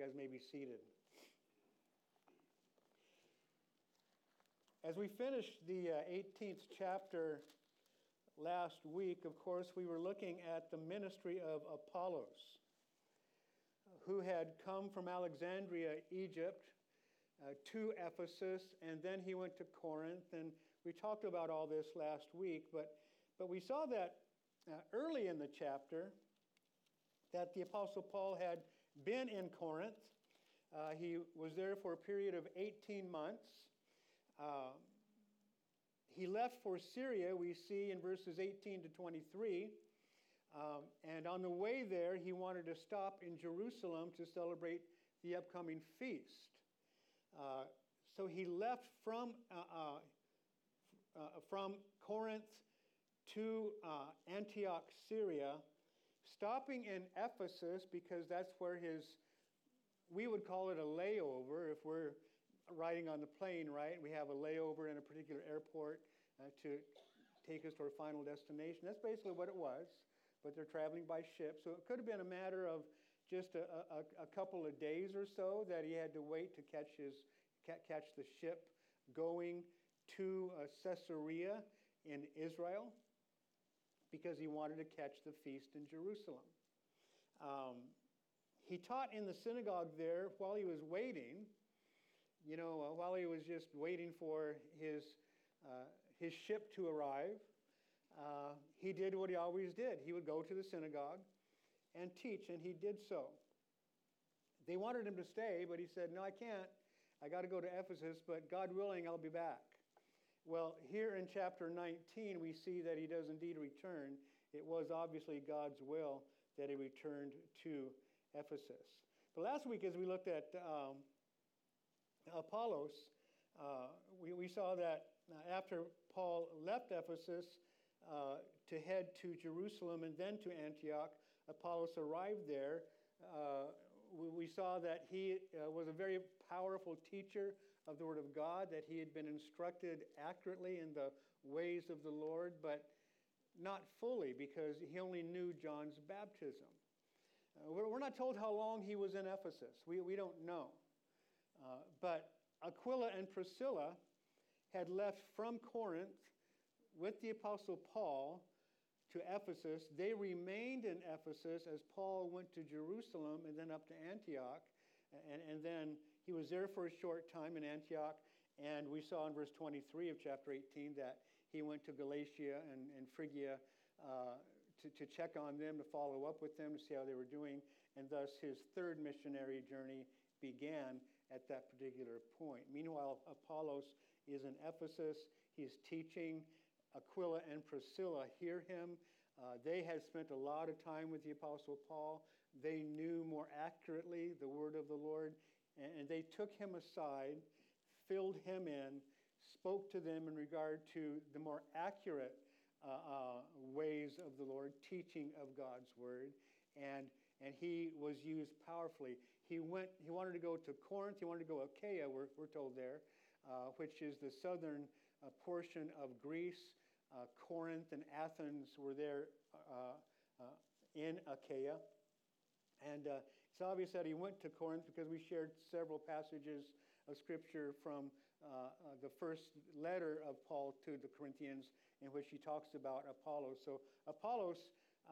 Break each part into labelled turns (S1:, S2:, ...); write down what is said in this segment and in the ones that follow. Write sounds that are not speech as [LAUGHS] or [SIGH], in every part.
S1: Guys may be seated. As we finished the uh, 18th chapter last week, of course, we were looking at the ministry of Apollos, who had come from Alexandria, Egypt, uh, to Ephesus, and then he went to Corinth. And we talked about all this last week, but, but we saw that uh, early in the chapter that the Apostle Paul had been in Corinth. Uh, he was there for a period of 18 months. Uh, he left for Syria, we see in verses 18 to 23. Um, and on the way there, he wanted to stop in Jerusalem to celebrate the upcoming feast. Uh, so he left from, uh, uh, uh from Corinth to Antioch, Syria, stopping in Ephesus because that's where his, we would call it a layover if we're riding on the plane, right? We have a layover in a particular airport uh, to take us to our final destination. That's basically what it was, but they're traveling by ship. So it could have been a matter of just a, a, a couple of days or so that he had to wait to catch, his, catch the ship going to uh, Caesarea in Israel because he wanted to catch the feast in Jerusalem. Um, he taught in the synagogue there while he was waiting, you know, uh, while he was just waiting for his, uh, his ship to arrive. Uh, he did what he always did. He would go to the synagogue and teach, and he did so. They wanted him to stay, but he said, No, I can't. I got to go to Ephesus, but God willing, I'll be back. Well, here in chapter 19, we see that he does indeed return. It was obviously God's will that he returned to Ephesus. But last week, as we looked at um, Apollos, uh, we, we, saw that uh, after Paul left Ephesus uh, to head to Jerusalem and then to Antioch, Apollos arrived there. Uh, we, we, saw that he uh, was a very powerful teacher of the Word of God, that he had been instructed accurately in the ways of the Lord, but not fully because he only knew John's baptism. Uh, we're, we're, not told how long he was in Ephesus. We, we don't know. Uh, but Aquila and Priscilla had left from Corinth with the Apostle Paul to Ephesus. They remained in Ephesus as Paul went to Jerusalem and then up to Antioch. And, and then he was there for a short time in Antioch, and we saw in verse 23 of chapter 18 that he went to Galatia and, and Phrygia uh, to, to check on them, to follow up with them, to see how they were doing, and thus his third missionary journey began at that particular point. Meanwhile, Apollos is in Ephesus. He's teaching. Aquila and Priscilla hear him. Uh, they had spent a lot of time with the Apostle Paul. They knew more accurately the word of the Lord, and, they took him aside, filled him in, spoke to them in regard to the more accurate uh, uh, ways of the Lord, teaching of God's word, and and he was used powerfully. He went. He wanted to go to Corinth. He wanted to go to Achaia. We're, we're told there, uh, which is the southern uh, portion of Greece. Uh, Corinth and Athens were there uh, in Achaia. And it's obvious that he went to Corinth because we shared several passages of Scripture from uh, uh, the first letter of Paul to the Corinthians in which he talks about Apollos. So Apollos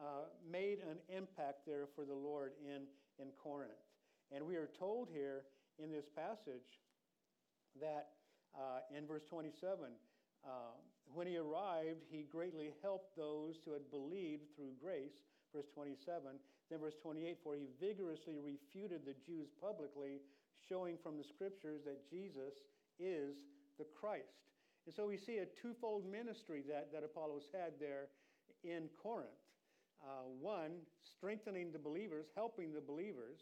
S1: uh, made an impact there for the Lord in, in Corinth. And we are told here in this passage that uh, in verse 27, uh, when he arrived, he greatly helped those who had believed through grace verse 27. Then, verse 28 For he vigorously refuted the Jews publicly, showing from the scriptures that Jesus is the Christ. And so we see a twofold ministry that, that Apollos had there in Corinth. Uh, one, strengthening the believers, helping the believers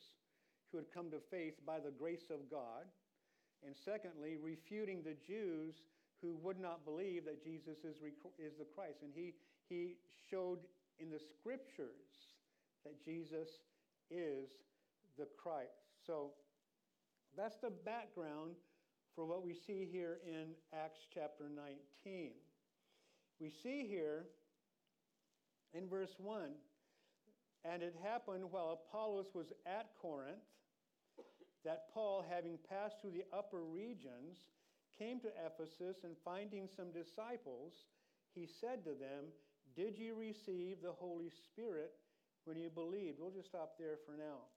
S1: who had come to faith by the grace of God. And secondly, refuting the Jews who would not believe that Jesus is, is the Christ. And he, he showed in the scriptures that Jesus is the Christ. So that's the background for what we see here in Acts chapter 19. We see here in verse 1 and it happened while Apollos was at Corinth that Paul, having passed through the upper regions, came to Ephesus and finding some disciples, he said to them, Did you receive the Holy Spirit when you believed? We'll just stop there for now.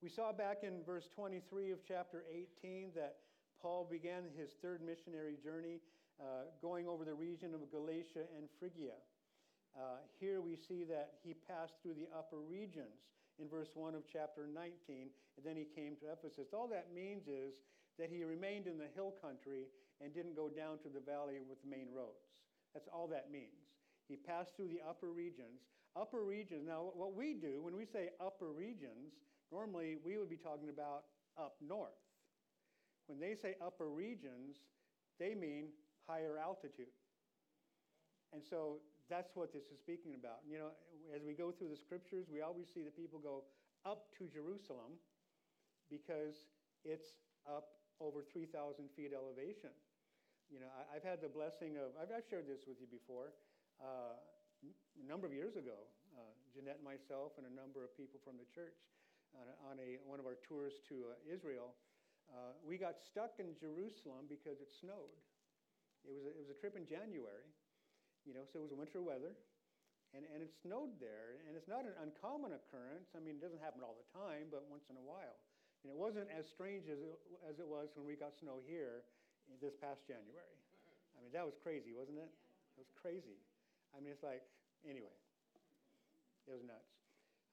S1: We saw back in verse 23 of chapter 18 that Paul began his third missionary journey uh, going over the region of Galatia and Phrygia. Uh, here we see that he passed through the upper regions in verse 1 of chapter 19, and then he came to Ephesus. All that means is that he remained in the hill country and didn't go down to the valley with the main roads. That's all that means. He passed through the upper regions. Upper regions, now what we do when we say upper regions, Normally, we would be talking about up north. When they say upper regions, they mean higher altitude. And so that's what this is speaking about. You know, as we go through the scriptures, we always see the people go up to Jerusalem because it's up over 3,000 feet elevation. You know, I, have had the blessing of, I've, shared this with you before. Uh, a number of years ago, uh, Jeanette and myself and a number of people from the church on, a, on a, one of our tours to uh, Israel, uh, we got stuck in Jerusalem because it snowed. It was, a, it was a trip in January, you know, so it was winter weather, and, and it snowed there. And it's not an uncommon occurrence. I mean, it doesn't happen all the time, but once in a while. And it wasn't as strange as it, as it was when we got snow here this past January. I mean, that was crazy, wasn't it? It was crazy. I mean, it's like, anyway, it was nuts.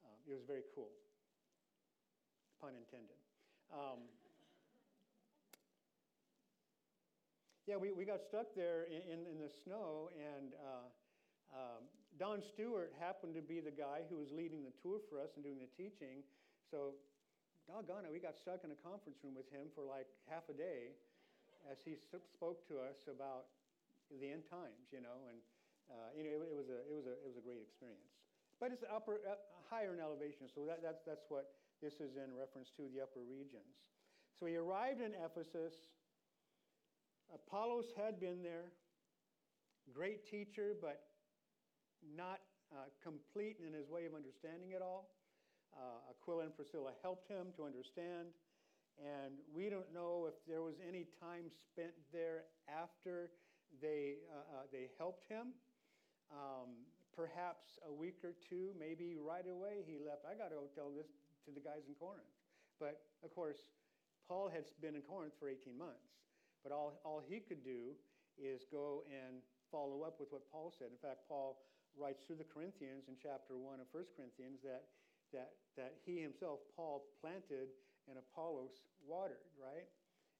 S1: Um, it was very cool pun intended. Um, yeah, we, we got stuck there in, in, in the snow, and uh, um, Don Stewart happened to be the guy who was leading the tour for us and doing the teaching. So, doggone it, we got stuck in a conference room with him for like half a day as he spoke to us about the end times, you know, and uh, you know, it, it, was a, it, was a, it was a great experience. But it's upper, uh, higher in elevation, so that, that's, that's what this is in reference to the upper regions. So he arrived in Ephesus. Apollos had been there. Great teacher, but not uh, complete in his way of understanding it all. Uh, Aquila and Priscilla helped him to understand. And we don't know if there was any time spent there after they, uh, uh they helped him. Um, perhaps a week or two, maybe right away he left. I got to go tell this to the guys in Corinth. But of course, Paul had been in Corinth for 18 months. But all, all he could do is go and follow up with what Paul said. In fact, Paul writes through the Corinthians in chapter 1 of 1 Corinthians that, that, that he himself, Paul, planted and Apollos watered, right?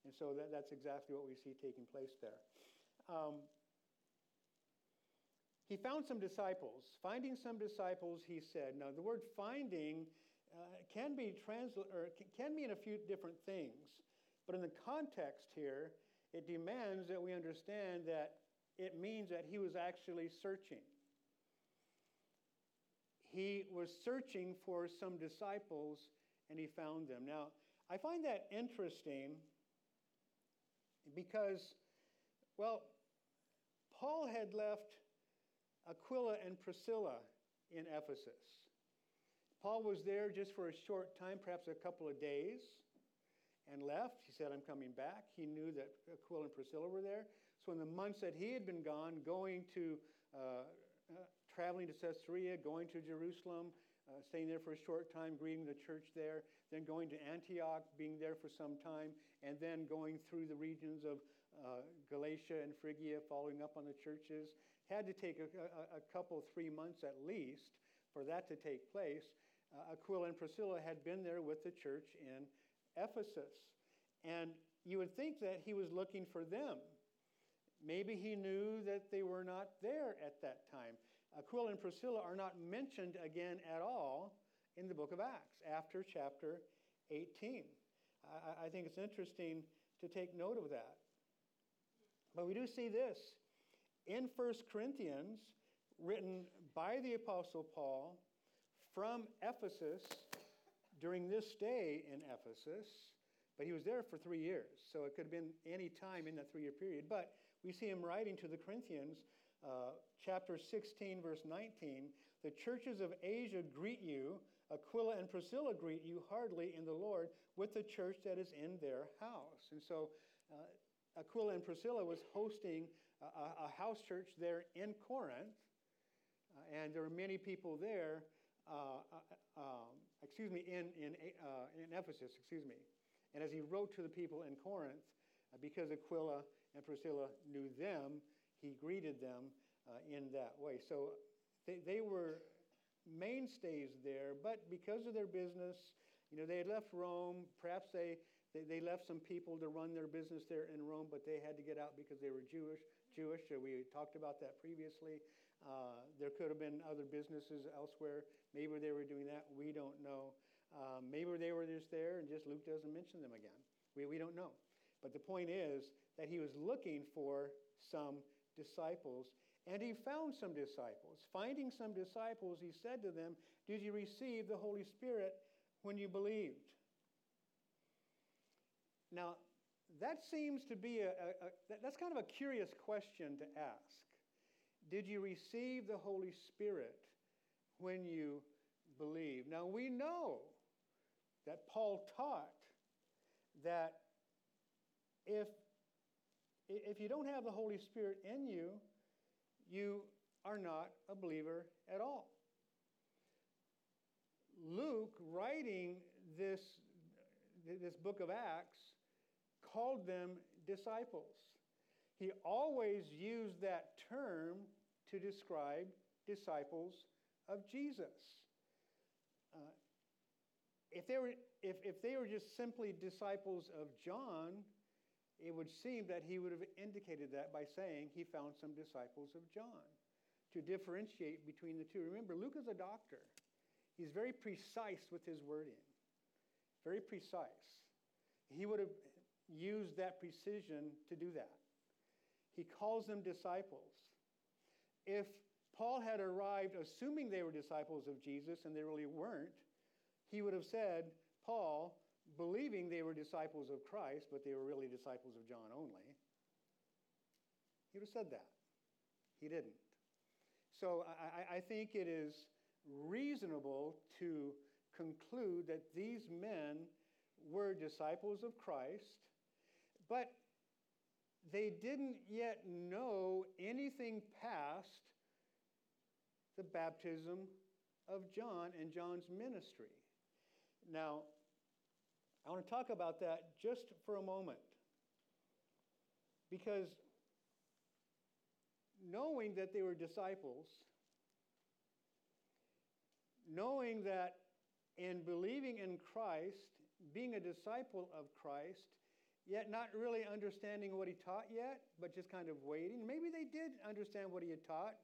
S1: And so that, that's exactly what we see taking place there. Um, he found some disciples. Finding some disciples, he said. Now, the word finding uh, can be transla- or can mean a few different things. But in the context here, it demands that we understand that it means that he was actually searching. He was searching for some disciples and he found them. Now, I find that interesting because, well, Paul had left Aquila and Priscilla in Ephesus. Paul was there just for a short time, perhaps a couple of days, and left. He said, I'm coming back. He knew that Aquila and Priscilla were there. So, in the months that he had been gone, going to, uh, uh, traveling to Caesarea, going to Jerusalem, uh, staying there for a short time, greeting the church there, then going to Antioch, being there for some time, and then going through the regions of uh, Galatia and Phrygia, following up on the churches. Had to take a, a, a couple, three months at least for that to take place uh, Aquila and Priscilla had been there with the church in Ephesus. And you would think that he was looking for them. Maybe he knew that they were not there at that time. Aquila and Priscilla are not mentioned again at all in the book of Acts after chapter 18. I, I think it's interesting to take note of that. But we do see this in 1 Corinthians, written by the Apostle Paul from Ephesus during this stay in Ephesus, but he was there for three years, so it could have been any time in that three year period. But we see him writing to the Corinthians, uh, chapter 16, verse 19 The churches of Asia greet you. Aquila and Priscilla greet you heartily in the Lord with the church that is in their house. And so uh, Aquila and Priscilla was hosting a, house church there in Corinth, uh, and there were many people there. Uh, uh um, excuse me, in in in Ephesus. Excuse me. And as he wrote to the people in Corinth, because Aquila and Priscilla knew them, he greeted them in that way. So they, they were mainstays there, but because of their business, you know, they had left Rome. Perhaps they, they, they, left some people to run their business there in Rome, but they had to get out because they were Jewish. Jewish. We talked about that previously. Uh, there could have been other businesses elsewhere. Maybe they were doing that. We don't know. Um, maybe they were just there and just Luke doesn't mention them again. We, we don't know. But the point is that he was looking for some disciples and he found some disciples. Finding some disciples, he said to them, Did you receive the Holy Spirit when you believed? Now, that seems to be a, a, a, that's kind of a curious question to ask. Did you receive the Holy Spirit when you believe? Now, we know that Paul taught that if, if you don't have the Holy Spirit in you, you are not a believer at all. Luke, writing this, this book of Acts, called them disciples. He always used that term to describe disciples of Jesus. Uh, if, they were, if, if they were just simply disciples of John, it would seem that he would have indicated that by saying he found some disciples of John to differentiate between the two. Remember, Luke is a doctor. He's very precise with his wording, very precise. He would have used that precision to do that. He calls them disciples. If Paul had arrived assuming they were disciples of Jesus and they really weren't, he would have said, Paul, believing they were disciples of Christ, but they were really disciples of John only. He would have said that. He didn't. So I, I think it is reasonable to conclude that these men were disciples of Christ, but they didn't yet know anything past the baptism of John and John's ministry. Now, I want to talk about that just for a moment. Because knowing that they were disciples, knowing that in believing in Christ, being a disciple of Christ, yet not really understanding what he taught yet, but just kind of waiting. Maybe they did understand what he had taught,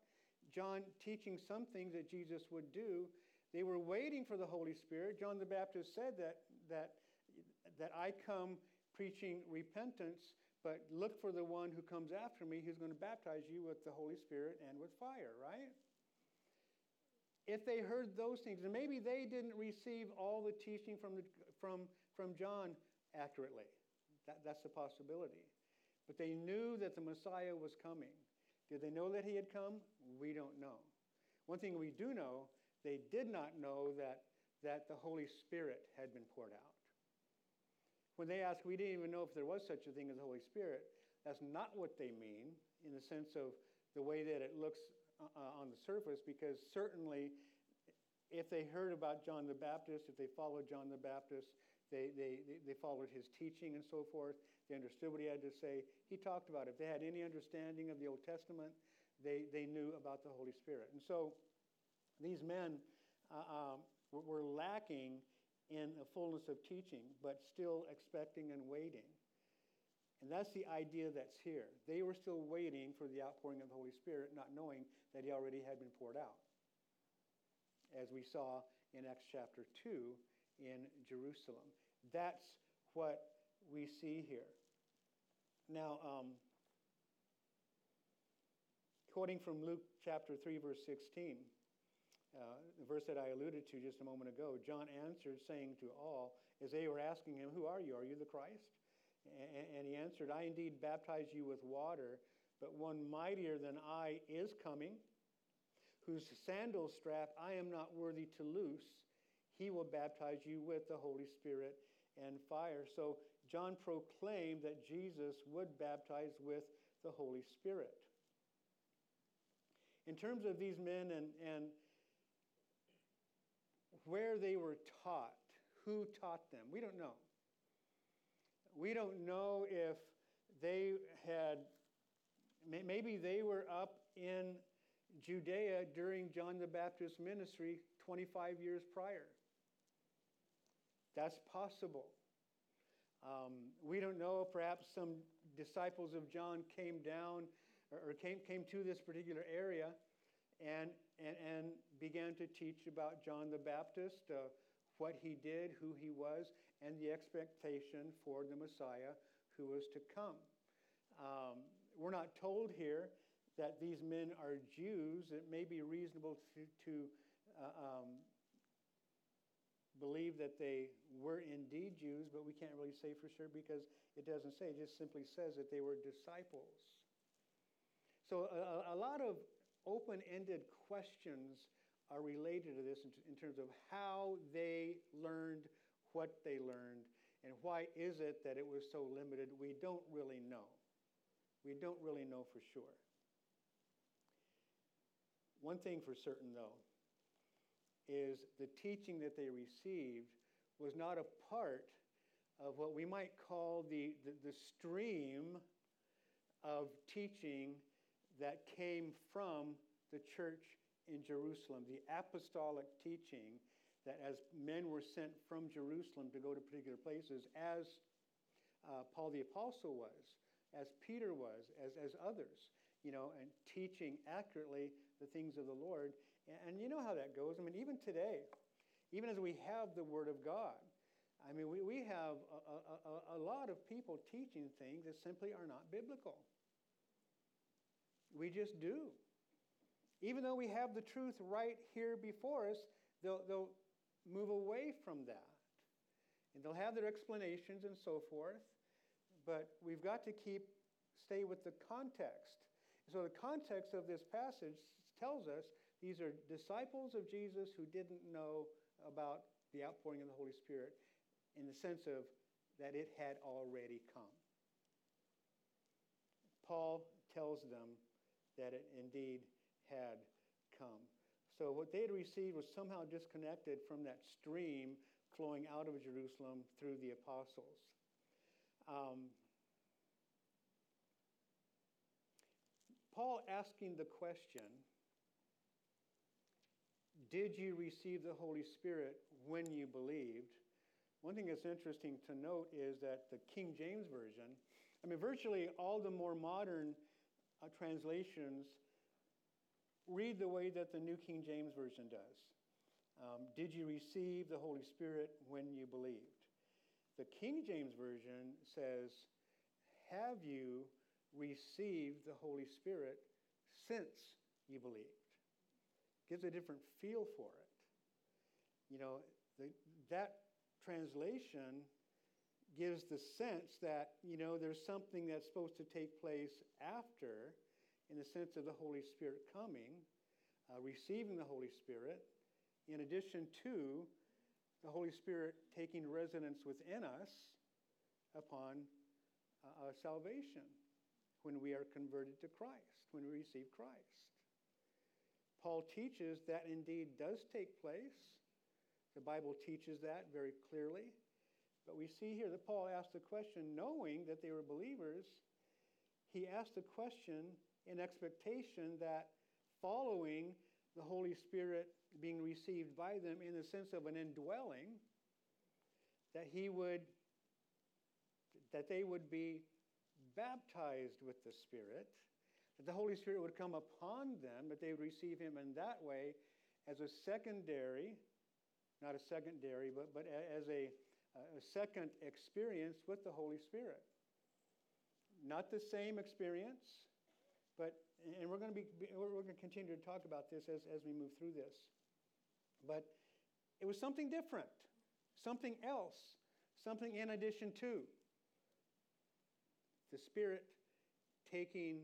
S1: John teaching some things that Jesus would do. They were waiting for the Holy Spirit. John the Baptist said that, that that I come preaching repentance, but look for the one who comes after me who's going to baptize you with the Holy Spirit and with fire, right? If they heard those things, and maybe they didn't receive all the teaching from, the, from, from John accurately, that, that's a possibility. But they knew that the Messiah was coming. Did they know that he had come? We don't know. One thing we do know, they did not know that, that the Holy Spirit had been poured out. When they ask, we didn't even know if there was such a thing as the Holy Spirit, that's not what they mean in the sense of the way that it looks uh, uh, on the surface, because certainly if they heard about John the Baptist, if they followed John the Baptist, they, they, they followed his teaching and so forth. They understood what he had to say. He talked about it. If they had any understanding of the Old Testament, they, they knew about the Holy Spirit. And so these men uh, um, were lacking in a fullness of teaching, but still expecting and waiting. And that's the idea that's here. They were still waiting for the outpouring of the Holy Spirit, not knowing that he already had been poured out. As we saw in Acts chapter 2 in Jerusalem. That's what we see here. Now, um, quoting from Luke chapter 3, verse 16 uh, the verse that I alluded to just a moment ago, John answered, saying to all, as they were asking him, Who are you? Are you the Christ? And, and he answered, I indeed baptize you with water, but one mightier than I is coming, whose sandal strap I am not worthy to loose. he will baptize you with the Holy Spirit and fire. So John proclaimed that Jesus would baptize with the Holy Spirit. In terms of these men and, and where they were taught, who taught them, we don't know. We don't know if they had, maybe they were up in Judea during John the Baptist's ministry 25 years prior. That's possible. Um, we don't know, if perhaps some disciples of John came down or, came, came to this particular area and, and, and began to teach about John the Baptist, uh, what he did, who he was, and the expectation for the Messiah who was to come. Um, we're not told here that these men are Jews. It may be reasonable to, to uh, um, believe that they were indeed Jews, but we can't really say for sure because it doesn't say. It just simply says that they were disciples. So a, a lot of open-ended questions are related to this in, in terms of how they learned what they learned and why is it that it was so limited. We don't really know. We don't really know for sure. One thing for certain, though, is the teaching that they received was not a part of what we might call the, the, the stream of teaching that came from the church in Jerusalem, the apostolic teaching that as men were sent from Jerusalem to go to particular places, as uh, Paul the Apostle was, as Peter was, as, as others, you know, and teaching accurately the things of the Lord. And, you know how that goes. I mean, even today, even as we have the Word of God, I mean, we, we have a, a, a lot of people teaching things that simply are not biblical. We just do. Even though we have the truth right here before us, they'll, they'll move away from that. And they'll have their explanations and so forth, but we've got to keep, stay with the context. So the context of this passage tells us these are disciples of Jesus who didn't know about the outpouring of the Holy Spirit in the sense of that it had already come. Paul tells them that it indeed had come. So what they had received was somehow disconnected from that stream flowing out of Jerusalem through the apostles. Um, Paul asking the question did you receive the Holy Spirit when you believed? One thing that's interesting to note is that the King James Version, I mean, virtually all the more modern uh, translations read the way that the New King James Version does. Um, did you receive the Holy Spirit when you believed? The King James Version says, Have you received the Holy Spirit since you believed? Gives a different feel for it. You know, the, that translation gives the sense that, you know, there's something that's supposed to take place after, in the sense of the Holy Spirit coming, uh, receiving the Holy Spirit, in addition to the Holy Spirit taking residence within us upon uh, uh, salvation when we are converted to Christ, when we receive Christ. Paul teaches that indeed does take place. The Bible teaches that very clearly. But we see here that Paul asked the question knowing that they were believers. He asked the question in expectation that following the Holy Spirit being received by them in the sense of an indwelling, that he would that they would be baptized with the Spirit that the Holy Spirit would come upon them, that they would receive him in that way as a secondary, not a secondary, but, but as a, a second experience with the Holy Spirit. Not the same experience, but, and we're going to be, we're going to continue to talk about this as, as we move through this. But it was something different, something else, something in addition to. The Spirit taking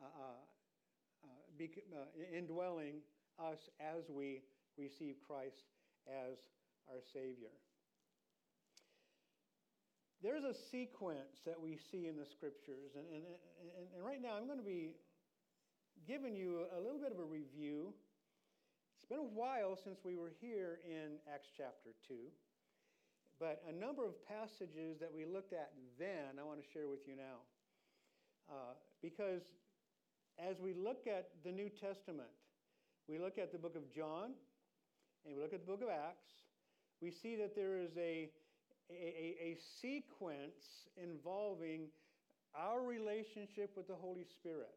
S1: Uh, uh, uh, indwelling us as we receive Christ as our Savior. There's a sequence that we see in the scriptures, and, and, and, and right now I'm going to be giving you a little bit of a review. It's been a while since we were here in Acts chapter 2, but a number of passages that we looked at then I want to share with you now. Uh, because as we look at the New Testament, we look at the book of John and we look at the book of Acts, we see that there is a a, a, sequence involving our relationship with the Holy Spirit.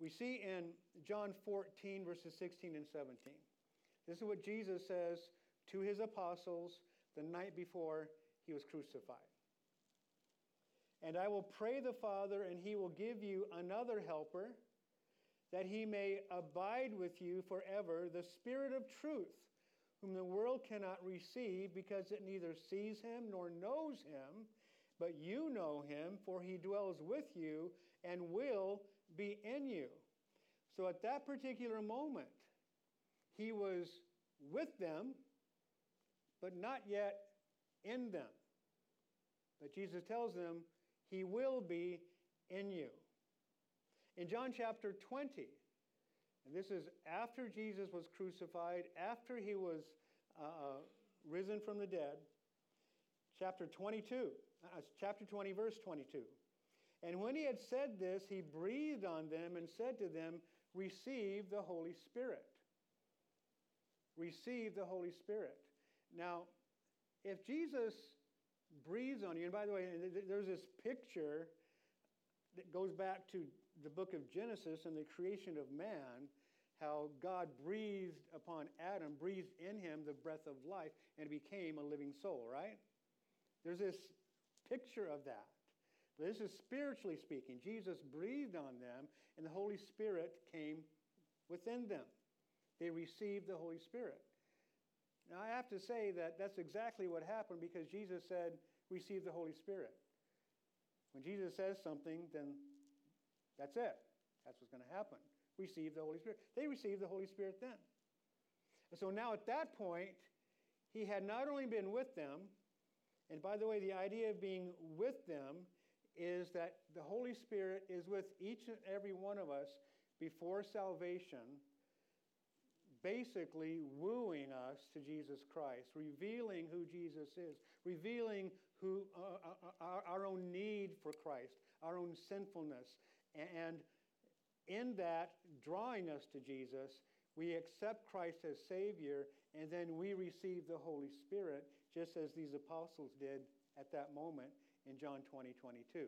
S1: We see in John 14, verses 16 and 17. This is what Jesus says to his apostles the night before he was crucified. And I will pray the Father, and he will give you another helper, that he may abide with you forever, the Spirit of truth whom the world cannot receive because it neither sees him nor knows him, but you know him, for he dwells with you and will be in you. So at that particular moment, he was with them, but not yet in them. But Jesus tells them, He will be in you. In John chapter 20, and this is after Jesus was crucified, after he was uh, uh, risen from the dead. Chapter 22, uh, chapter 20, verse 22. And when he had said this, he breathed on them and said to them, Receive the Holy Spirit. Receive the Holy Spirit. Now, if Jesus breathes on you, and by the way, there's this picture that goes back to the book of Genesis and the creation of man how God breathed upon Adam, breathed in him the breath of life, and became a living soul, right? There's this picture of that. This is spiritually speaking. Jesus breathed on them, and the Holy Spirit came within them. They received the Holy Spirit. Now, I have to say that that's exactly what happened because Jesus said, Receive the Holy Spirit. When Jesus says something, then that's it. That's what's going to happen receive the Holy Spirit. They received the Holy Spirit then. And so now at that point, he had not only been with them, and by the way, the idea of being with them is that the Holy Spirit is with each and every one of us before salvation, basically wooing us to Jesus Christ, revealing who Jesus is, revealing who uh, uh, uh our, our own need for Christ, our own sinfulness, and in that, drawing us to Jesus, we accept Christ as Savior, and then we receive the Holy Spirit, just as these apostles did at that moment in John 20, 22.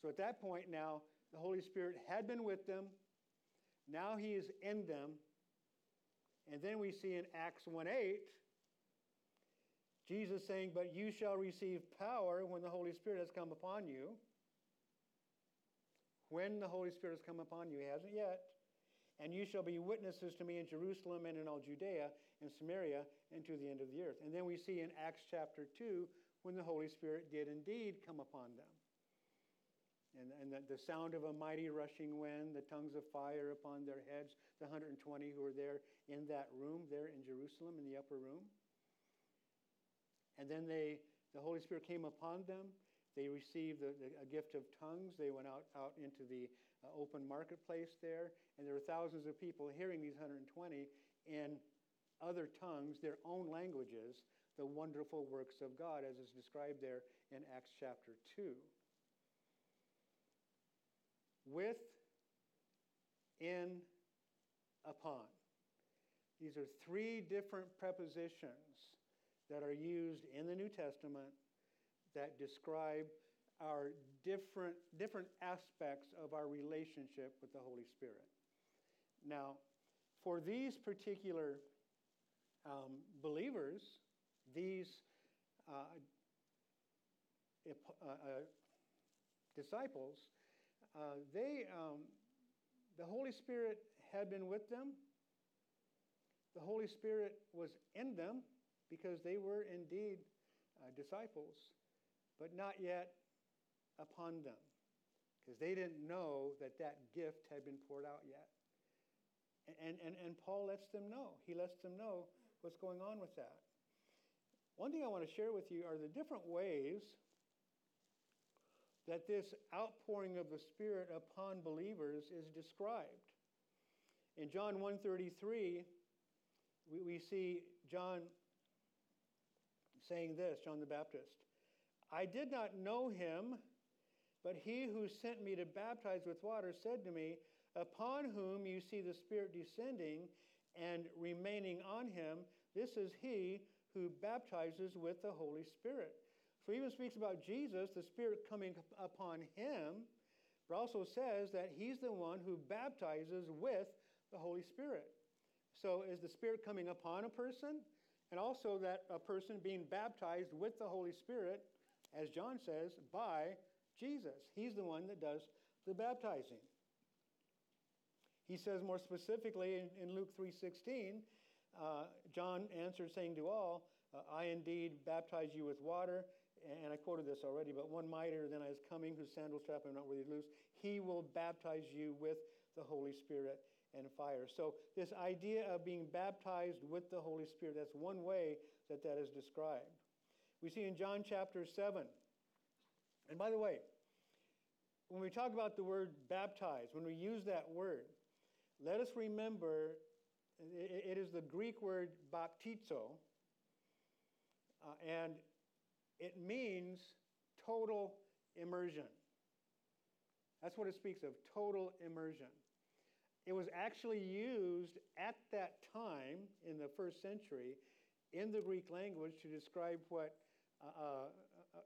S1: So at that point now, the Holy Spirit had been with them. Now he is in them. And then we see in Acts 1 8, Jesus saying, But you shall receive power when the Holy Spirit has come upon you when the Holy Spirit has come upon you. He hasn't yet. And you shall be witnesses to me in Jerusalem and in all Judea and Samaria and to the end of the earth. And then we see in Acts chapter 2 when the Holy Spirit did indeed come upon them. And, and the, the sound of a mighty rushing wind, the tongues of fire upon their heads, the 120 who were there in that room, there in Jerusalem, in the upper room. And then they, the Holy Spirit came upon them they received a, a gift of tongues. They went out, out into the uh, open marketplace there, and there were thousands of people hearing these 120 in other tongues, their own languages, the wonderful works of God, as is described there in Acts chapter 2. With, in, upon. These are three different prepositions that are used in the New Testament that describe our different, different aspects of our relationship with the Holy Spirit. Now, for these particular um, believers, these uh, uh, uh, disciples, uh, they, um, the Holy Spirit had been with them. The Holy Spirit was in them because they were indeed uh, disciples but not yet upon them, because they didn't know that that gift had been poured out yet. And, and, and Paul lets them know. He lets them know what's going on with that. One thing I want to share with you are the different ways that this outpouring of the Spirit upon believers is described. In John 133, we, we see John saying this, John the Baptist. I did not know him, but he who sent me to baptize with water said to me, Upon whom you see the Spirit descending and remaining on him, this is he who baptizes with the Holy Spirit. He even speaks about Jesus, the Spirit coming upon him, but also says that he's the one who baptizes with the Holy Spirit. So is the Spirit coming upon a person? And also that a person being baptized with the Holy Spirit, as John says, by Jesus. He's the one that does the baptizing. He says more specifically in, in Luke 3.16, uh, John answered saying to all, uh, I indeed baptize you with water, and I quoted this already, but one mightier than I is coming, whose sandal strap I'm not worthy to loose. He will baptize you with the Holy Spirit and fire. So, this idea of being baptized with the Holy Spirit, that's one way that that is described. We see in John chapter 7. And by the way, when we talk about the word baptize, when we use that word, let us remember it is the Greek word baptizo, uh, and it means total immersion. That's what it speaks of total immersion. It was actually used at that time in the first century in the Greek language to describe what uh, uh, uh,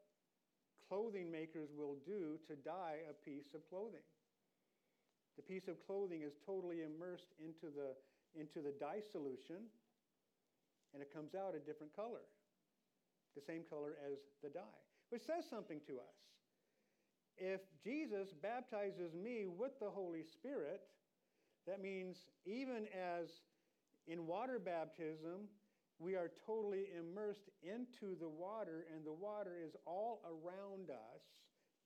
S1: clothing makers will do to dye a piece of clothing. The piece of clothing is totally immersed into the, into the dye solution, and it comes out a different color the same color as the dye, which says something to us. If Jesus baptizes me with the Holy Spirit, that means even as in water baptism, we are totally immersed into the water, and the water is all around us,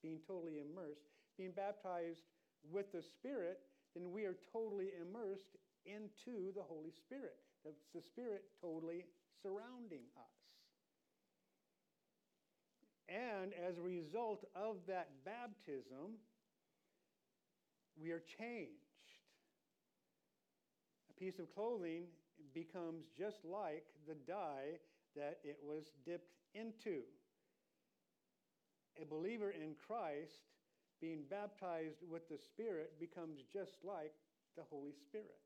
S1: being totally immersed. Being baptized with the Spirit, then we are totally immersed into the Holy Spirit. That's the Spirit totally surrounding us. And as a result of that baptism, we are changed. A piece of clothing becomes just like the dye that it was dipped into. A believer in Christ being baptized with the Spirit becomes just like the Holy Spirit.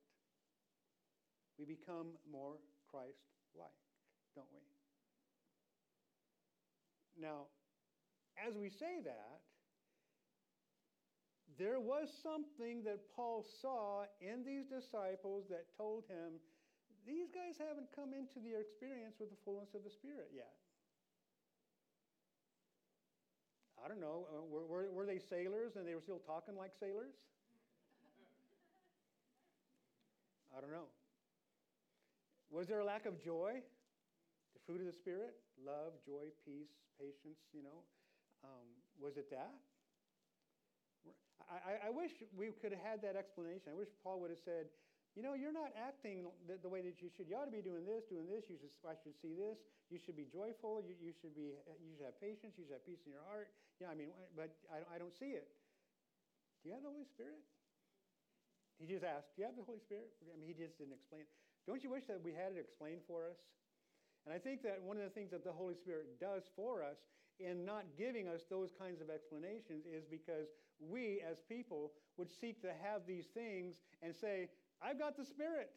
S1: We become more Christ like, don't we? Now, as we say that, there was something that Paul saw in these disciples that told him, these guys haven't come into their experience with the fullness of the Spirit yet. I don't know. Uh, were, were, were they sailors and they were still talking like sailors? [LAUGHS] I don't know. Was there a lack of joy? Fruit of the Spirit? Love, joy, peace, patience, you know. Um, was it that? I, I, wish we could have had that explanation. I wish Paul would have said, you know, you're not acting the, the, way that you should. You ought to be doing this, doing this. You should, I should see this. You should be joyful. You, you should be, you should have patience. You should have peace in your heart. Yeah, I mean, but I, I don't see it. Do you have the Holy Spirit? He just asked, do you have the Holy Spirit? I mean, he just didn't explain. Don't you wish that we had it explained for us? And I think that one of the things that the Holy Spirit does for us in not giving us those kinds of explanations is because we as people would seek to have these things and say, I've got the Spirit,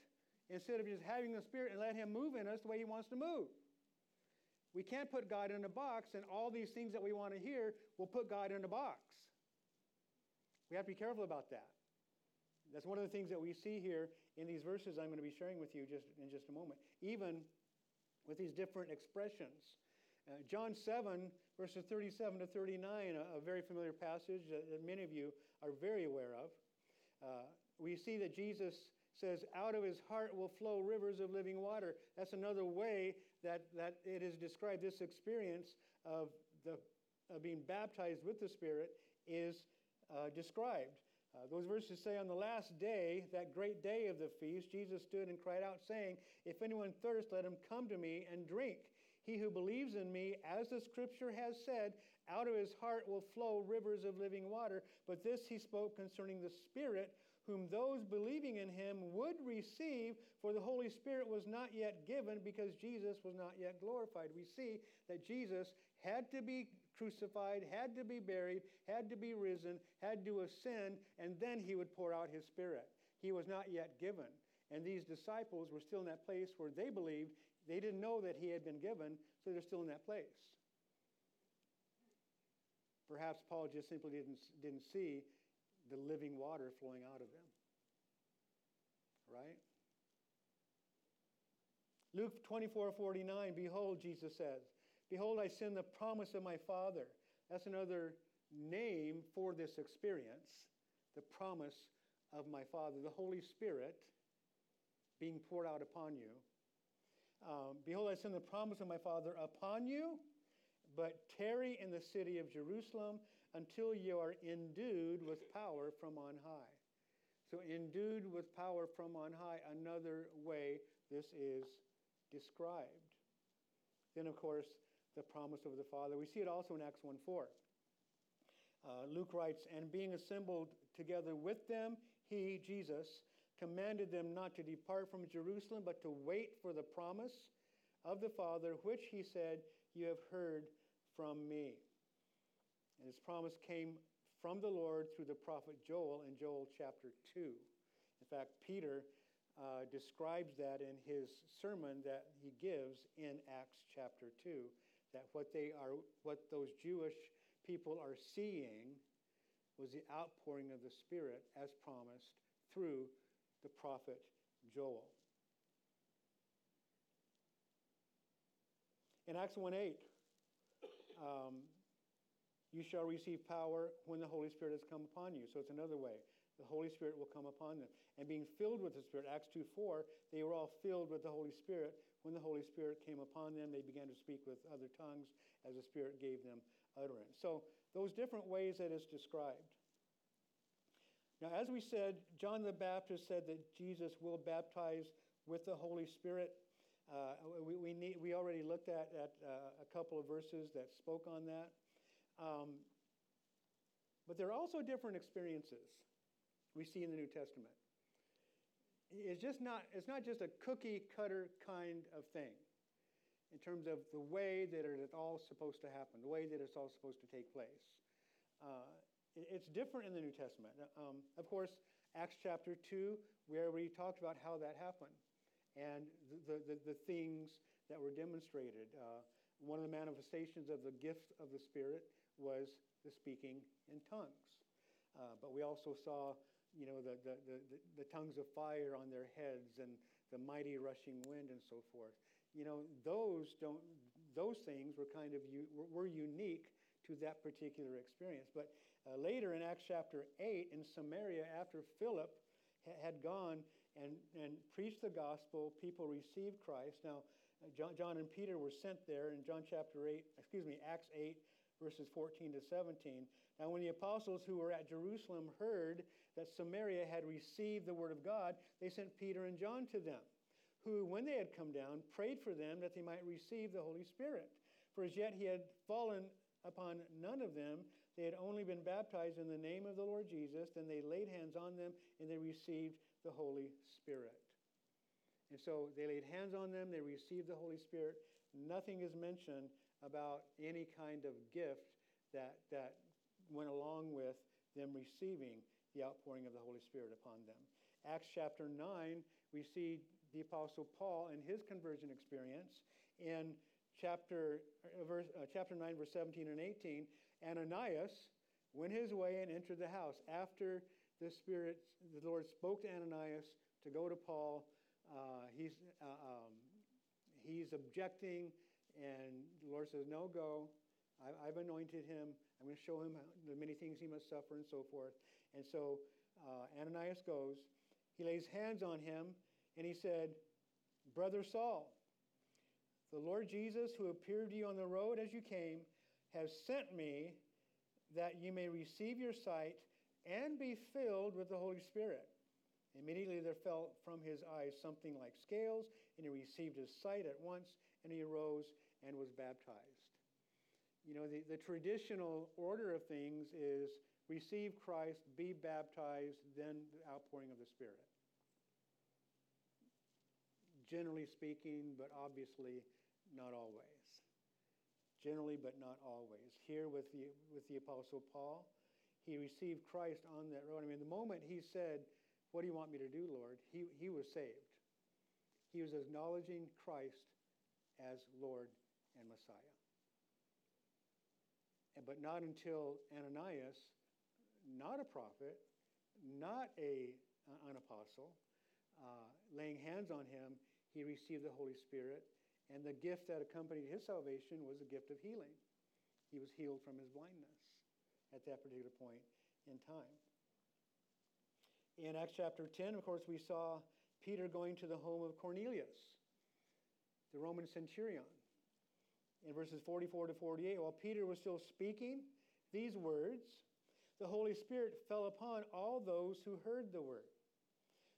S1: instead of just having the Spirit and let Him move in us the way He wants to move. We can't put God in a box, and all these things that we want to hear will put God in a box. We have to be careful about that. That's one of the things that we see here in these verses I'm going to be sharing with you just in just a moment. Even with these different expressions. Uh, John 7, verses 37 to 39, a, a very familiar passage that, that, many of you are very aware of. Uh, we see that Jesus says, Out of his heart will flow rivers of living water. That's another way that, that it is described. This experience of, the, of being baptized with the Spirit is uh, described. Uh, those verses say, On the last day, that great day of the feast, Jesus stood and cried out, saying, If anyone thirst, let him come to me and drink. He who believes in me, as the scripture has said, out of his heart will flow rivers of living water. But this he spoke concerning the Spirit, whom those believing in him would receive, for the Holy Spirit was not yet given because Jesus was not yet glorified. We see that Jesus had to be crucified, had to be buried, had to be risen, had to ascend, and then he would pour out his Spirit. He was not yet given. And these disciples were still in that place where they believed. They didn't know that he had been given, so they're still in that place. Perhaps Paul just simply didn't, didn't see the living water flowing out of them. Right? Luke 24 49, behold, Jesus says, Behold, I send the promise of my Father. That's another name for this experience, the promise of my Father, the Holy Spirit being poured out upon you. Um, Behold, I send the promise of my Father upon you, but tarry in the city of Jerusalem until you are endued with power from on high. So, endued with power from on high, another way this is described. Then, of course, the promise of the Father. We see it also in Acts 1 4. Uh, Luke writes, And being assembled together with them, he, Jesus, commanded them not to depart from Jerusalem, but to wait for the promise of the Father, which he said, You have heard from me. And his promise came from the Lord through the prophet Joel in Joel chapter 2. In fact, Peter uh, describes that in his sermon that he gives in Acts chapter 2, that what, they are, what those Jewish people are seeing was the outpouring of the Spirit as promised through the prophet Joel. In Acts 1 8, um, you shall receive power when the Holy Spirit has come upon you. So it's another way. The Holy Spirit will come upon them. And being filled with the Spirit, Acts 2 4, they were all filled with the Holy Spirit. When the Holy Spirit came upon them, they began to speak with other tongues as the Spirit gave them utterance. So those different ways that it's described. Now, as we said, John the Baptist said that Jesus will baptize with the Holy Spirit. Uh, we, we, need, we already looked at, at uh, a couple of verses that spoke on that. Um, but there are also different experiences we see in the New Testament. It's just not, it's not just a cookie cutter kind of thing in terms of the way that it's all supposed to happen, the way that it's all supposed to take place. Uh, it's different in the New Testament. Um, of course, Acts chapter 2, where we talked about how that happened and the, the, the things that were demonstrated. Uh, one of the manifestations of the gift of the Spirit was the speaking in tongues. Uh, but we also saw, you know, the, the, the, the, tongues of fire on their heads and the mighty rushing wind and so forth. You know, those don't, those things were kind of, were, unique to that particular experience. But uh, later in Acts chapter 8 in Samaria, after Philip ha- had gone and, and preached the gospel, people received Christ. Now, uh, John, John and Peter were sent there in John chapter 8, excuse me, Acts 8, verses 14 to 17. Now, when the apostles who were at Jerusalem heard that Samaria had received the word of God, they sent Peter and John to them, who, when they had come down, prayed for them that they might receive the Holy Spirit. For as yet he had fallen upon none of them. They had only been baptized in the name of the Lord Jesus. Then they laid hands on them and they received the Holy Spirit. And so they laid hands on them, they received the Holy Spirit. Nothing is mentioned about any kind of gift that, that went along with them receiving the outpouring of the Holy Spirit upon them. Acts chapter 9, we see the Apostle Paul and his conversion experience. In chapter, uh, verse, uh, chapter 9, verse 17 and 18, Ananias went his way and entered the house. After the Spirit, the Lord spoke to Ananias to go to Paul, uh, he's, uh, um, he's objecting and the Lord says, No, go. I, have anointed him. I'm going to show him the many things he must suffer and so forth. And so uh, Ananias goes. He lays hands on him and he said, Brother Saul, the Lord Jesus, who appeared to you on the road as you came, has sent me that you may receive your sight and be filled with the Holy Spirit. Immediately there fell from his eyes something like scales, and he received his sight at once, and he arose and was baptized. You know, the, the traditional order of things is receive Christ, be baptized, then the outpouring of the Spirit. Generally speaking, but obviously not always. Generally, but not always. Here with the, with the Apostle Paul, he received Christ on that road. I mean, the moment he said, What do you want me to do, Lord? he, he was saved. He was acknowledging Christ as Lord and Messiah. But not until Ananias, not a prophet, not a, an apostle, uh, laying hands on him, he received the Holy Spirit. And the gift that accompanied his salvation was a gift of healing. He was healed from his blindness at that particular point in time. In Acts chapter 10, of course, we saw Peter going to the home of Cornelius, the Roman centurion. In verses 44 to 48, while Peter was still speaking these words, the Holy Spirit fell upon all those who heard the word.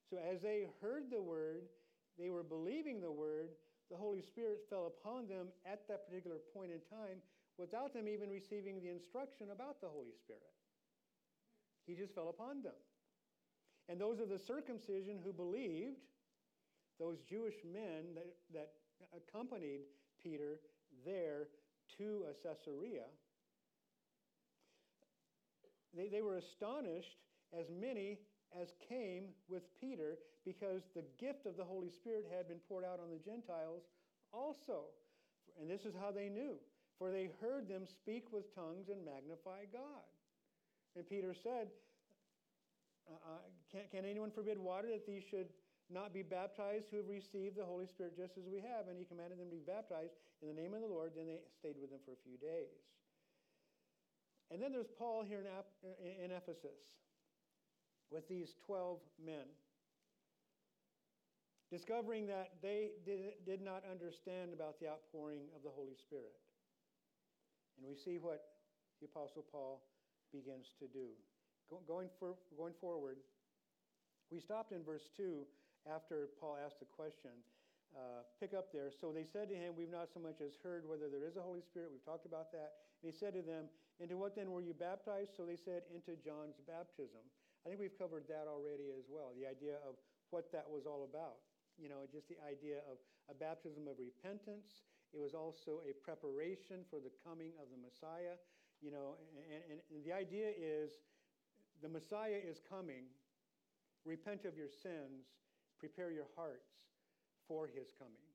S1: So as they heard the word, they were believing the word, the Holy Spirit fell upon them at that particular point in time without them even receiving the instruction about the Holy Spirit. He just fell upon them. And those of the circumcision who believed, those Jewish men that, that accompanied Peter there to Caesarea, they, they were astonished as many as came with Peter because the gift of the Holy Spirit had been poured out on the Gentiles also. And this is how they knew. For they heard them speak with tongues and magnify God. And Peter said, uh, uh, can, can anyone forbid water that these should not be baptized who have received the Holy Spirit just as we have? And he commanded them to be baptized in the name of the Lord. Then they stayed with them for a few days. And then there's Paul here in, in Ephesus with these 12 men, discovering that they did, did not understand about the outpouring of the Holy Spirit. And we see what the Apostle Paul begins to do. Go, going, for, going forward, we stopped in verse 2 after Paul asked the question. Uh, pick up there. So they said to him, We've not so much as heard whether there is a Holy Spirit. We've talked about that. And he said to them, Into what then were you baptized? So they said, Into John's baptism. I think we've covered that already as well, the idea of what that was all about. You know, just the idea of a baptism of repentance. It was also a preparation for the coming of the Messiah. You know, and, and, the idea is the Messiah is coming. Repent of your sins. Prepare your hearts for his coming.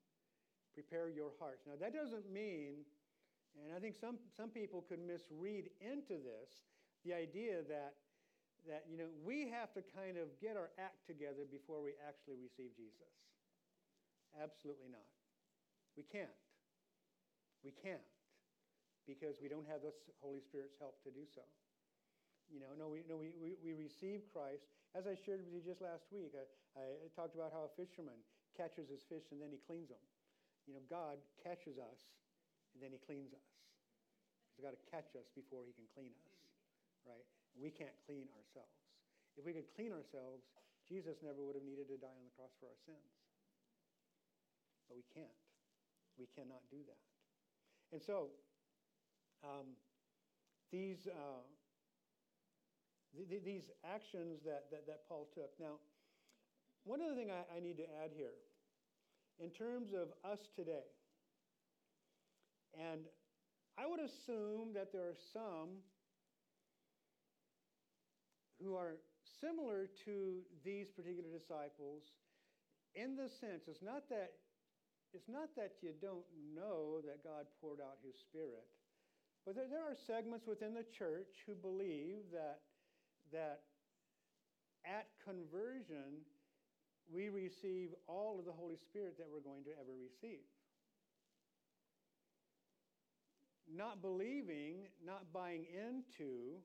S1: Prepare your hearts. Now, that doesn't mean, and I think some, some people could misread into this, the idea that that, you know, we have to kind of get our act together before we actually receive Jesus. Absolutely not. We can't. We can't because we don't have the Holy Spirit's help to do so. You know, no, we, no, we, we, we receive Christ. As I shared with you just last week, I, I talked about how a fisherman catches his fish and then he cleans them. You know, God catches us and then he cleans us. He's got to catch us before he can clean us, right? We can't clean ourselves. If we could clean ourselves, Jesus never would have needed to die on the cross for our sins. But we can't. We cannot do that. And so, um, these, uh, th- th- these actions that, that, that, Paul took. Now, one other thing I, I need to add here, in terms of us today, and I would assume that there are some who are similar to these particular disciples in the sense it's not that it's not that you don't know that God poured out his spirit but there, there are segments within the church who believe that that at conversion we receive all of the Holy Spirit that we're going to ever receive. Not believing, not buying into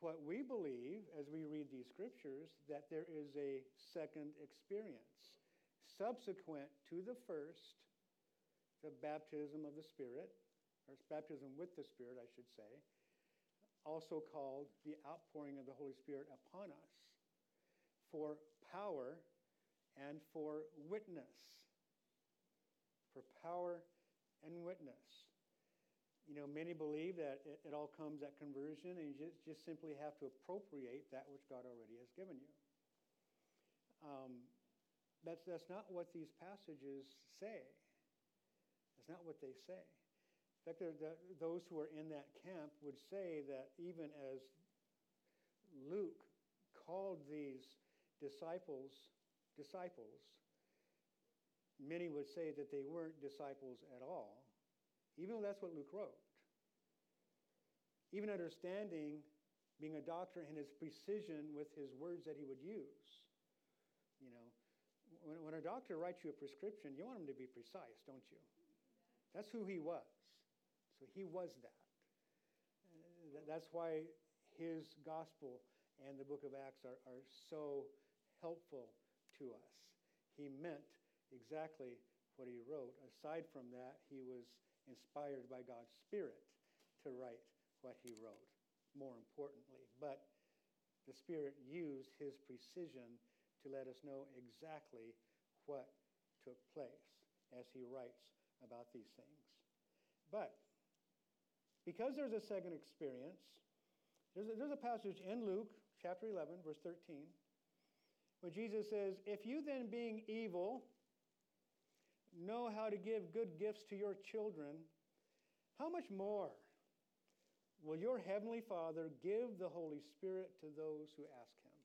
S1: what we believe as we read these scriptures that there is a second experience subsequent to the first, the baptism of the Spirit, or baptism with the Spirit, I should say. also called the outpouring of the Holy Spirit upon us for power and for witness. For power and witness. You know, many believe that it, it all comes at conversion, and you just, just simply have to appropriate that which God already has given you. Um, that's, that's not what these passages say. That's not what they say. In fact, the, those who are in that camp would say that even as Luke called these disciples disciples, many would say that they weren't disciples at all, even though that's what Luke wrote. Even understanding being a doctor and his precision with his words that he would use. You know, when, when a doctor writes you a prescription, you want him to be precise, don't you? That's who he was. So he was that. Uh, that's why his gospel and the book of Acts are, are so helpful to us. He meant exactly what he wrote. Aside from that, he was inspired by God's Spirit to write what he wrote, more importantly. But the Spirit used his precision to let us know exactly what took place as he writes about these things. But because there's a second experience, there's a, there's a passage in Luke chapter 11, verse 13 where Jesus says, If you then, being evil, know how to give good gifts to your children, how much more will your heavenly Father give the Holy Spirit to those who ask him?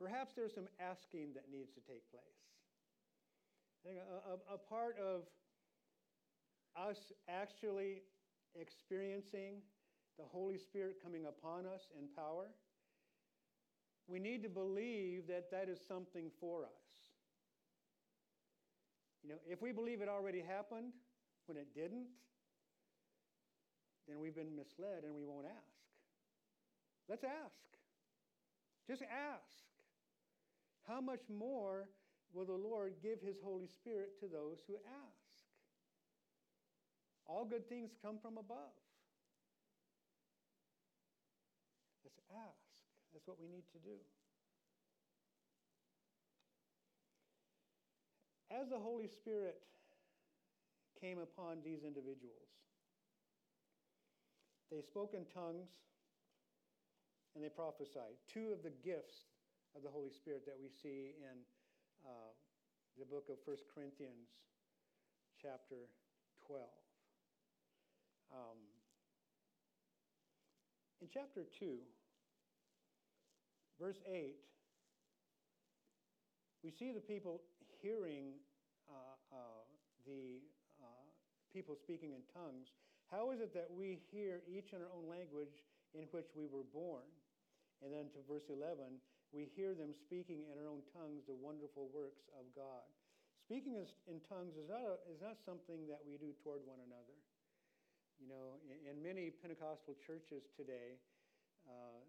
S1: Perhaps there's some asking that needs to take place. I think a, a, a part of us actually experiencing the Holy Spirit coming upon us in power, we need to believe that that is something for us. You know, if we believe it already happened when it didn't, then we've been misled and we won't ask. Let's ask. Just ask. How much more will the Lord give his Holy Spirit to those who ask? All good things come from above. Let's ask. That's what we need to do. As the Holy Spirit came upon these individuals, they spoke in tongues and they prophesied. Two of the gifts of the Holy Spirit that we see in uh, the book of 1 Corinthians, chapter 12. Um, in chapter 2, Verse 8, we see the people hearing uh, uh, the uh, people speaking in tongues. How is it that we hear each in our own language in which we were born? And then to verse 11, we hear them speaking in our own tongues the wonderful works of God. Speaking in tongues is not, a, is not something that we do toward one another. You know, in, many Pentecostal churches today, uh,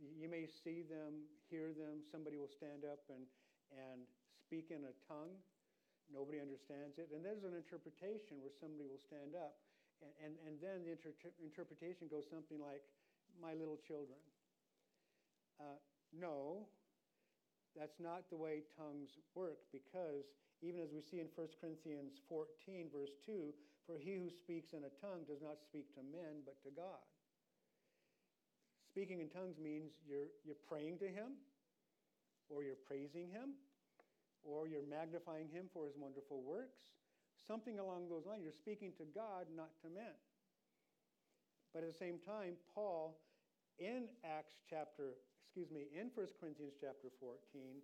S1: you may see them, hear them. Somebody will stand up and, and speak in a tongue. Nobody understands it. And there's an interpretation where somebody will stand up, and, and, and then the inter- interpretation goes something like, My little children. Uh, no, that's not the way tongues work because even as we see in 1 Corinthians 14, verse 2, for he who speaks in a tongue does not speak to men but to God. Speaking in tongues means you're, you're praying to Him, or you're praising Him, or you're magnifying Him for His wonderful works. Something along those lines. You're speaking to God, not to men. But at the same time, Paul, in Acts chapter, excuse me, in 1 Corinthians chapter 14,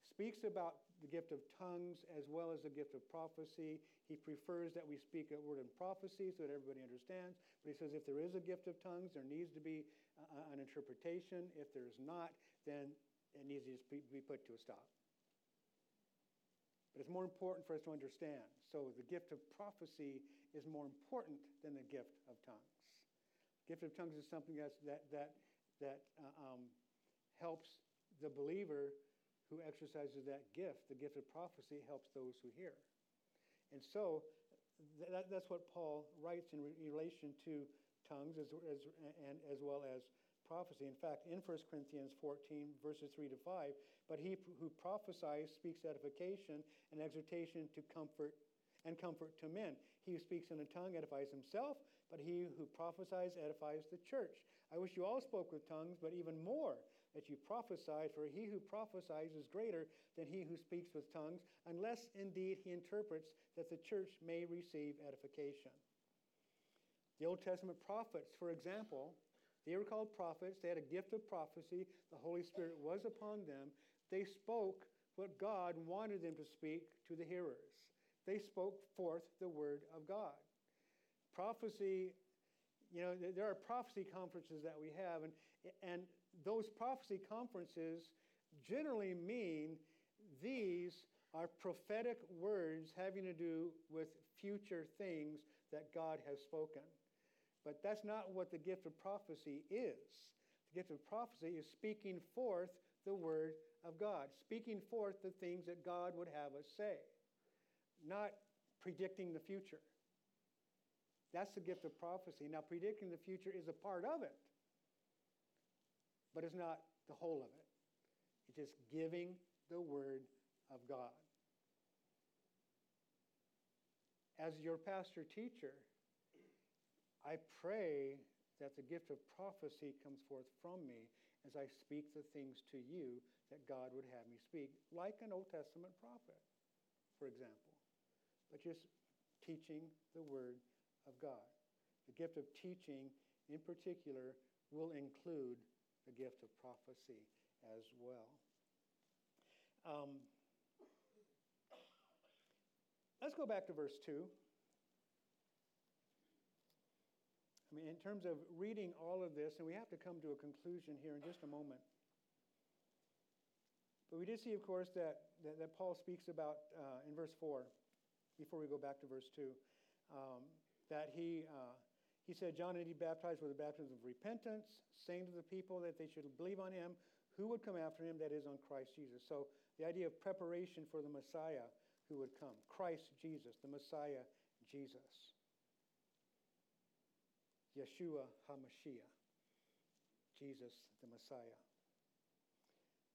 S1: speaks about the gift of tongues as well as the gift of prophecy. He prefers that we speak a word in prophecy so that everybody understands. But he says if there is a gift of tongues, there needs to be uh, an interpretation. If there's not, then it needs to be, put to a stop. But it's more important for us to understand. So the gift of prophecy is more important than the gift of tongues. Gift of tongues is something that's, that, that, that uh, um, helps the believer who exercises that gift. The gift of prophecy helps those who hear. And so that, that's what Paul writes in, re- relation to tongues as, as, and as well as prophecy. In fact, in 1 Corinthians 14, verses 3 to 5, but he who prophesies speaks edification and exhortation to comfort and comfort to men. He who speaks in a tongue edifies himself, but he who prophesies edifies the church. I wish you all spoke with tongues, but even more that you prophesied, for he who prophesies is greater than he who speaks with tongues, unless indeed he interprets that the church may receive edification. The Old Testament prophets, for example, they were called prophets. They had a gift of prophecy. The Holy Spirit was upon them. They spoke what God wanted them to speak to the hearers they spoke forth the word of God. Prophecy, you know, there are prophecy conferences that we have, and, and those prophecy conferences generally mean these are prophetic words having to do with future things that God has spoken. But that's not what the gift of prophecy is. The gift of prophecy is speaking forth the word of God, speaking forth the things that God would have us say not predicting the future. That's the gift of prophecy. Now, predicting the future is a part of it, but it's not the whole of it. It's just giving the word of God. As your pastor teacher, I pray that the gift of prophecy comes forth from me as I speak the things to you that God would have me speak, like an Old Testament prophet, for example but just teaching the Word of God. The gift of teaching, in particular, will include the gift of prophecy as well. Um, let's go back to verse 2. I mean, in terms of reading all of this, and we have to come to a conclusion here in just a moment. But we did see, of course, that, that, that Paul speaks about uh, in verse 4 before we go back to verse 2, um, that he, uh, he said, John indeed baptized with the baptism of repentance, saying to the people that they should believe on him who would come after him, that is, on Christ Jesus. So the idea of preparation for the Messiah who would come Christ Jesus, the Messiah Jesus. Yeshua HaMashiach, Jesus the Messiah.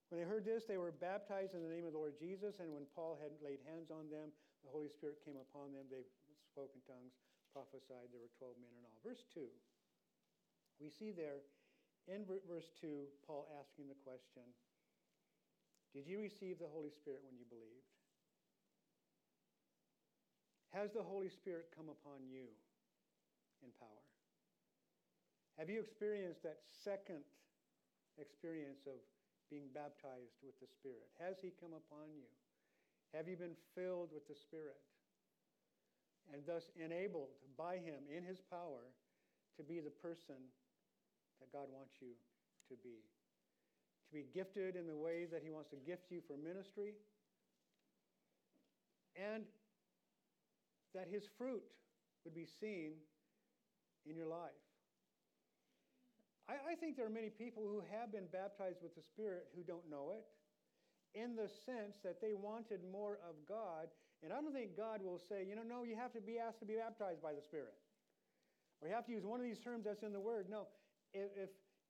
S1: When they heard this, they were baptized in the name of the Lord Jesus, and when Paul had laid hands on them, the Holy Spirit came upon them. They spoke in tongues, prophesied. There were 12 men in all. Verse 2. We see there in verse 2 Paul asking the question Did you receive the Holy Spirit when you believed? Has the Holy Spirit come upon you in power? Have you experienced that second experience of being baptized with the Spirit? Has He come upon you? Have you been filled with the Spirit? And thus enabled by Him in His power to be the person that God wants you to be. To be gifted in the ways that He wants to gift you for ministry. And that His fruit would be seen in your life. I, I think there are many people who have been baptized with the Spirit who don't know it, in the sense that they wanted more of God. And I don't think God will say, you know, no, you have to be asked to be baptized by the Spirit. Or you have to use one of these terms that's in the Word. No, if, if,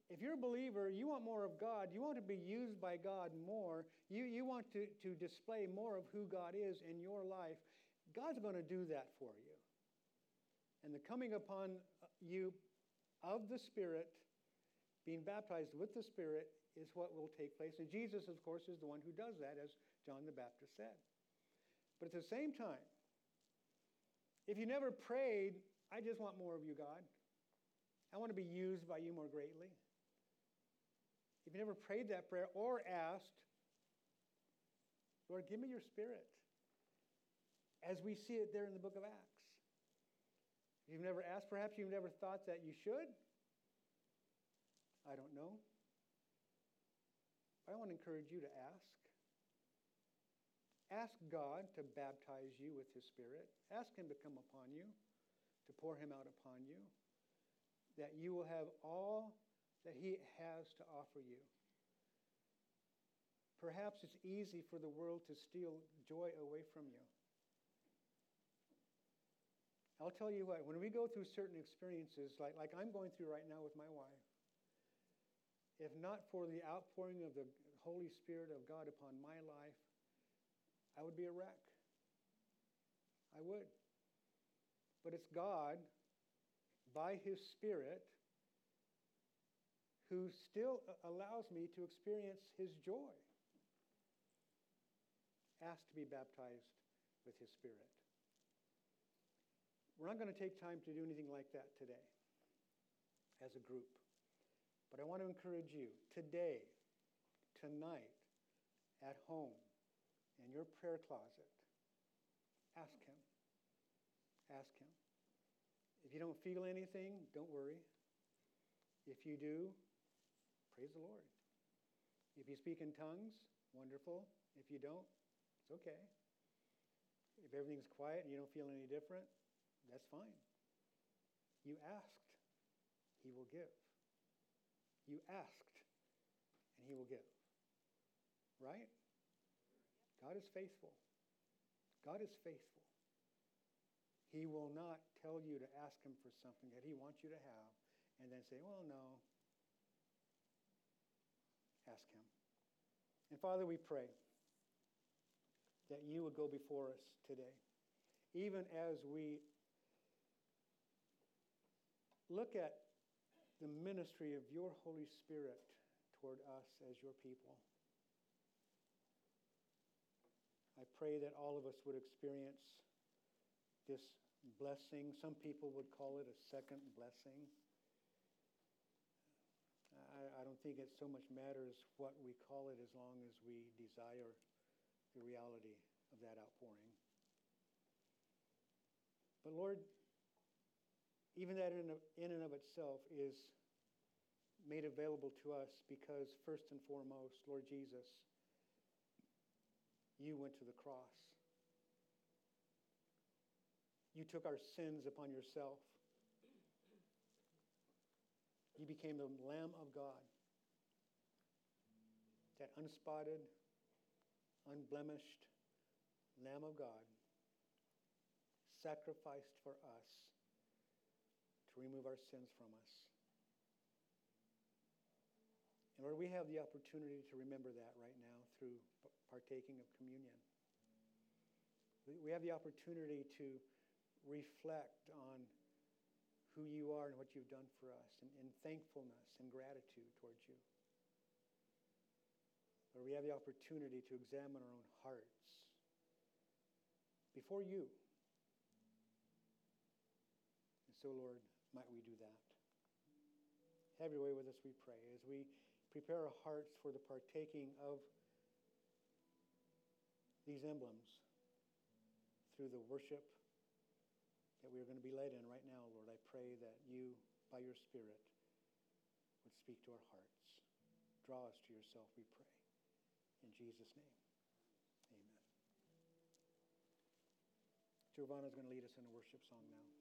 S1: if you're a believer, you want more of God, you want to be used by God more, you, you want to, to display more of who God is in your life, God's going to do that for you. And the coming upon uh, you of the Spirit being baptized with the Spirit is what will take place. And Jesus, of course, is the one who does that, as John the Baptist said. But at the same time, if you never prayed, I just want more of you, God. I want to be used by you more greatly. If you never prayed that prayer or asked, Lord, give me your spirit, as we see it there in the book of Acts. If you've never asked, perhaps you've never thought that you should. I don't know. I want to encourage you to ask. Ask God to baptize you with His Spirit. Ask Him to come upon you, to pour Him out upon you, that you will have all that He has to offer you. Perhaps it's easy for the world to steal joy away from you. I'll tell you what, when we go through certain experiences, like, like I'm going through right now with my wife, if not for the outpouring of the Holy Spirit of God upon my life, I would be a wreck. I would. But it's God, by His Spirit, who still allows me to experience His joy. Ask to be baptized with His Spirit. We're not going to take time to do anything like that today as a group. But I want to encourage you today, tonight, at home, in your prayer closet, ask Him. Ask Him. If you don't feel anything, don't worry. If you do, praise the Lord. If you speak in tongues, wonderful. If you don't, it's okay. If everything's quiet and you don't feel any different, that's fine. You asked, he will give. You asked, and he will give. Right? God is faithful. God is faithful. He will not tell you to ask him for something that he wants you to have and then say, well, no. Ask him. And Father, we pray that you would go before us today, even as we look at the ministry of your Holy Spirit toward us as your people. I pray that all of us would experience this blessing. Some people would call it a second blessing. I, I, don't think it so much matters what we call it as long as we desire the reality of that outpouring. But Lord, even that in, and of itself is made available to us because, first and foremost, Lord Jesus, you went to the cross. You took our sins upon yourself. You became the Lamb of God, that unspotted, unblemished Lamb of God, sacrificed for us to remove our sins from us. And Lord, we have the opportunity to remember that right now through partaking of communion. We have the opportunity to reflect on who you are and what you've done for us and, in thankfulness and gratitude towards you. Lord, we have the opportunity to examine our own hearts before you. And so, Lord, might we do that. Have your way with us, we pray, as we prepare our hearts for the partaking of these emblems through the worship that we are going to be led in right now, Lord. I pray that you, by your Spirit, would speak to our hearts. Draw us to yourself, we pray. In Jesus' name, amen. Giovanna is going to lead us in a worship song now.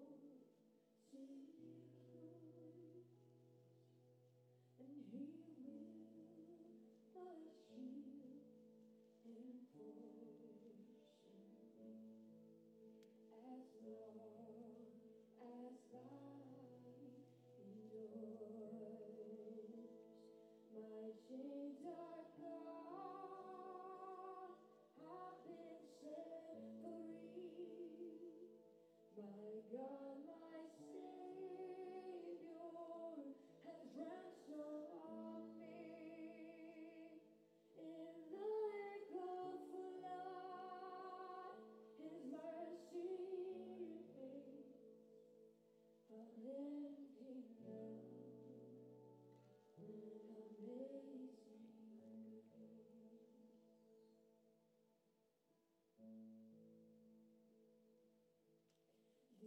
S1: My God, my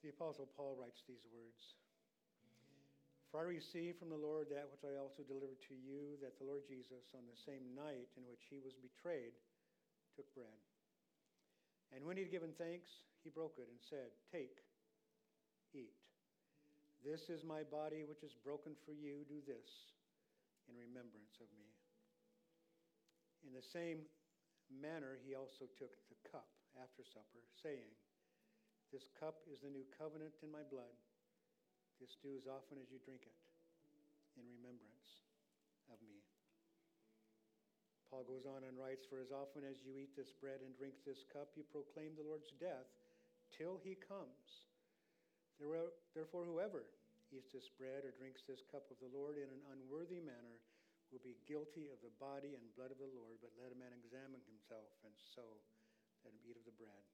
S1: The Apostle Paul writes these words For I received from the Lord that which I also delivered to you, that the Lord Jesus, on the same night in which he was betrayed, took bread. And when he had given thanks, he broke it and said, Take, eat. This is my body which is broken for you. Do this in remembrance of me. In the same manner, he also took the cup after supper, saying, this cup is the new covenant in my blood. This do as often as you drink it in remembrance of me. Paul goes on and writes, For as often as you eat this bread and drink this cup, you proclaim the Lord's death till he comes. Therefore, whoever eats this bread or drinks this cup of the Lord in an unworthy manner will be guilty of the body and blood of the Lord. But let a man examine himself, and so let him eat of the bread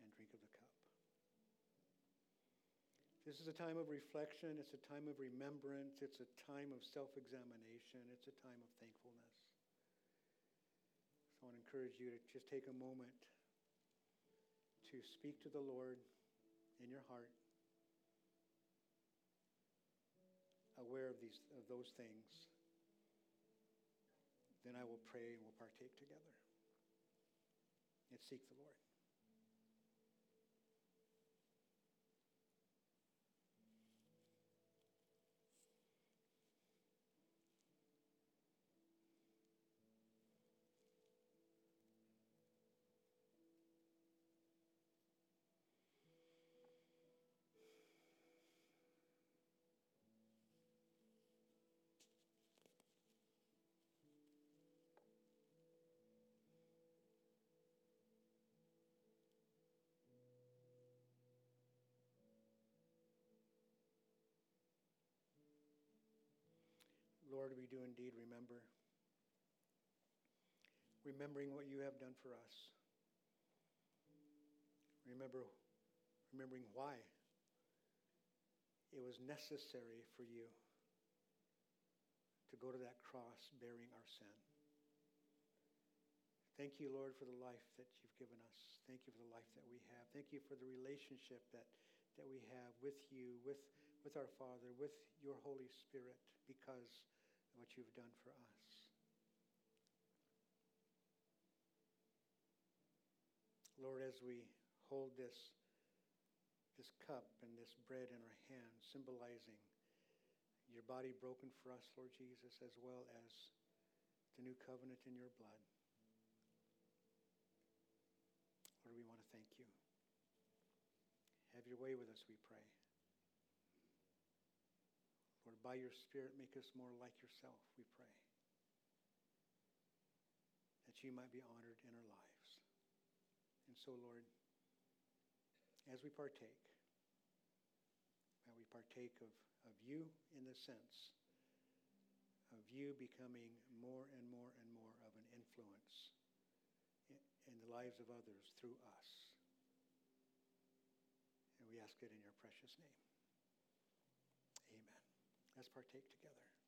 S1: and drink of the cup. This is a time of reflection. It's a time of remembrance. It's a time of self examination. It's a time of thankfulness. So I want to encourage you to just take a moment to speak to the Lord in your heart, aware of, these, of those things. Then I will pray and we'll partake together. And seek the Lord. Lord, we do indeed remember. Remembering what you have done for us. Remember, remembering why it was necessary for you to go to that cross bearing our sin. Thank you, Lord, for the life that you've given us. Thank you for the life that we have. Thank you for the relationship that, that we have with you, with, with our Father, with your Holy Spirit, because what you've done for us. Lord, as we hold this, this cup and this bread in our hands, symbolizing your body broken for us, Lord Jesus, as well as the new covenant in your blood. Lord, we want to thank you. Have your way with us, we pray. Lord, by your Spirit, make us more like yourself, we pray. That you might be honored in our lives. And so, Lord, as we partake, that we partake of, of you in the sense of you becoming more and more and more of an influence in, in the lives of others through us. And we ask it in your precious name. Let's partake together.